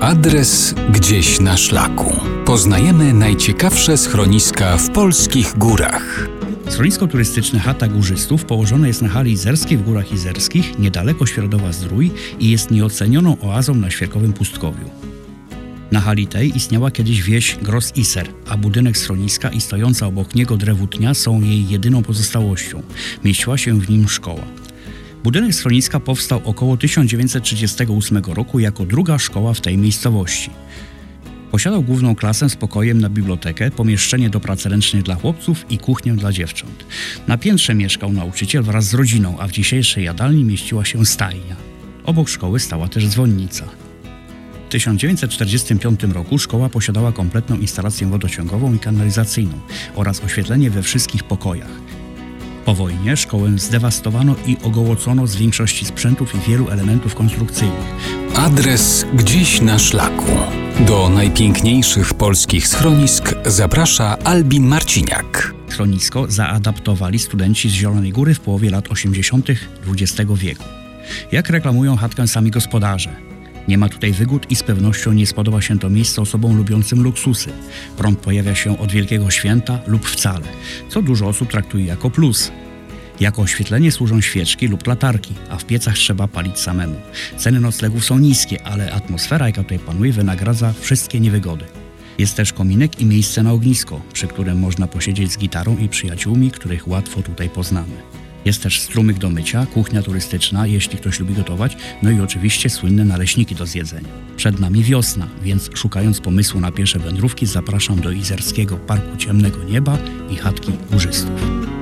Adres gdzieś na szlaku. Poznajemy najciekawsze schroniska w polskich górach. Schronisko turystyczne Chata Górzystów położone jest na hali Izerskiej w Górach Izerskich, niedaleko Świeradowa Zdrój i jest nieocenioną oazą na świerkowym pustkowiu. Na hali tej istniała kiedyś wieś Gros Iser, a budynek schroniska i stojąca obok niego drewutnia są jej jedyną pozostałością. Mieściła się w nim szkoła. Budynek schroniska powstał około 1938 roku jako druga szkoła w tej miejscowości. Posiadał główną klasę z pokojem na bibliotekę, pomieszczenie do pracy ręcznej dla chłopców i kuchnię dla dziewcząt. Na piętrze mieszkał nauczyciel wraz z rodziną, a w dzisiejszej jadalni mieściła się stajnia. Obok szkoły stała też dzwonnica. W 1945 roku szkoła posiadała kompletną instalację wodociągową i kanalizacyjną oraz oświetlenie we wszystkich pokojach. Po wojnie szkołę zdewastowano i ogołocono z większości sprzętów i wielu elementów konstrukcyjnych. Adres gdzieś na szlaku. Do najpiękniejszych polskich schronisk zaprasza Albin Marciniak. Schronisko zaadaptowali studenci z Zielonej Góry w połowie lat 80. XX wieku. Jak reklamują chatkę sami gospodarze. Nie ma tutaj wygód i z pewnością nie spodoba się to miejsce osobom lubiącym luksusy. Prąd pojawia się od Wielkiego Święta lub wcale, co dużo osób traktuje jako plus. Jako oświetlenie służą świeczki lub latarki, a w piecach trzeba palić samemu. Ceny noclegów są niskie, ale atmosfera, jaka tutaj panuje, wynagradza wszystkie niewygody. Jest też kominek i miejsce na ognisko, przy którym można posiedzieć z gitarą i przyjaciółmi, których łatwo tutaj poznamy. Jest też strumyk do mycia, kuchnia turystyczna, jeśli ktoś lubi gotować, no i oczywiście słynne naleśniki do zjedzenia. Przed nami wiosna, więc szukając pomysłu na pierwsze wędrówki zapraszam do Izerskiego Parku Ciemnego Nieba i Chatki Górzystów.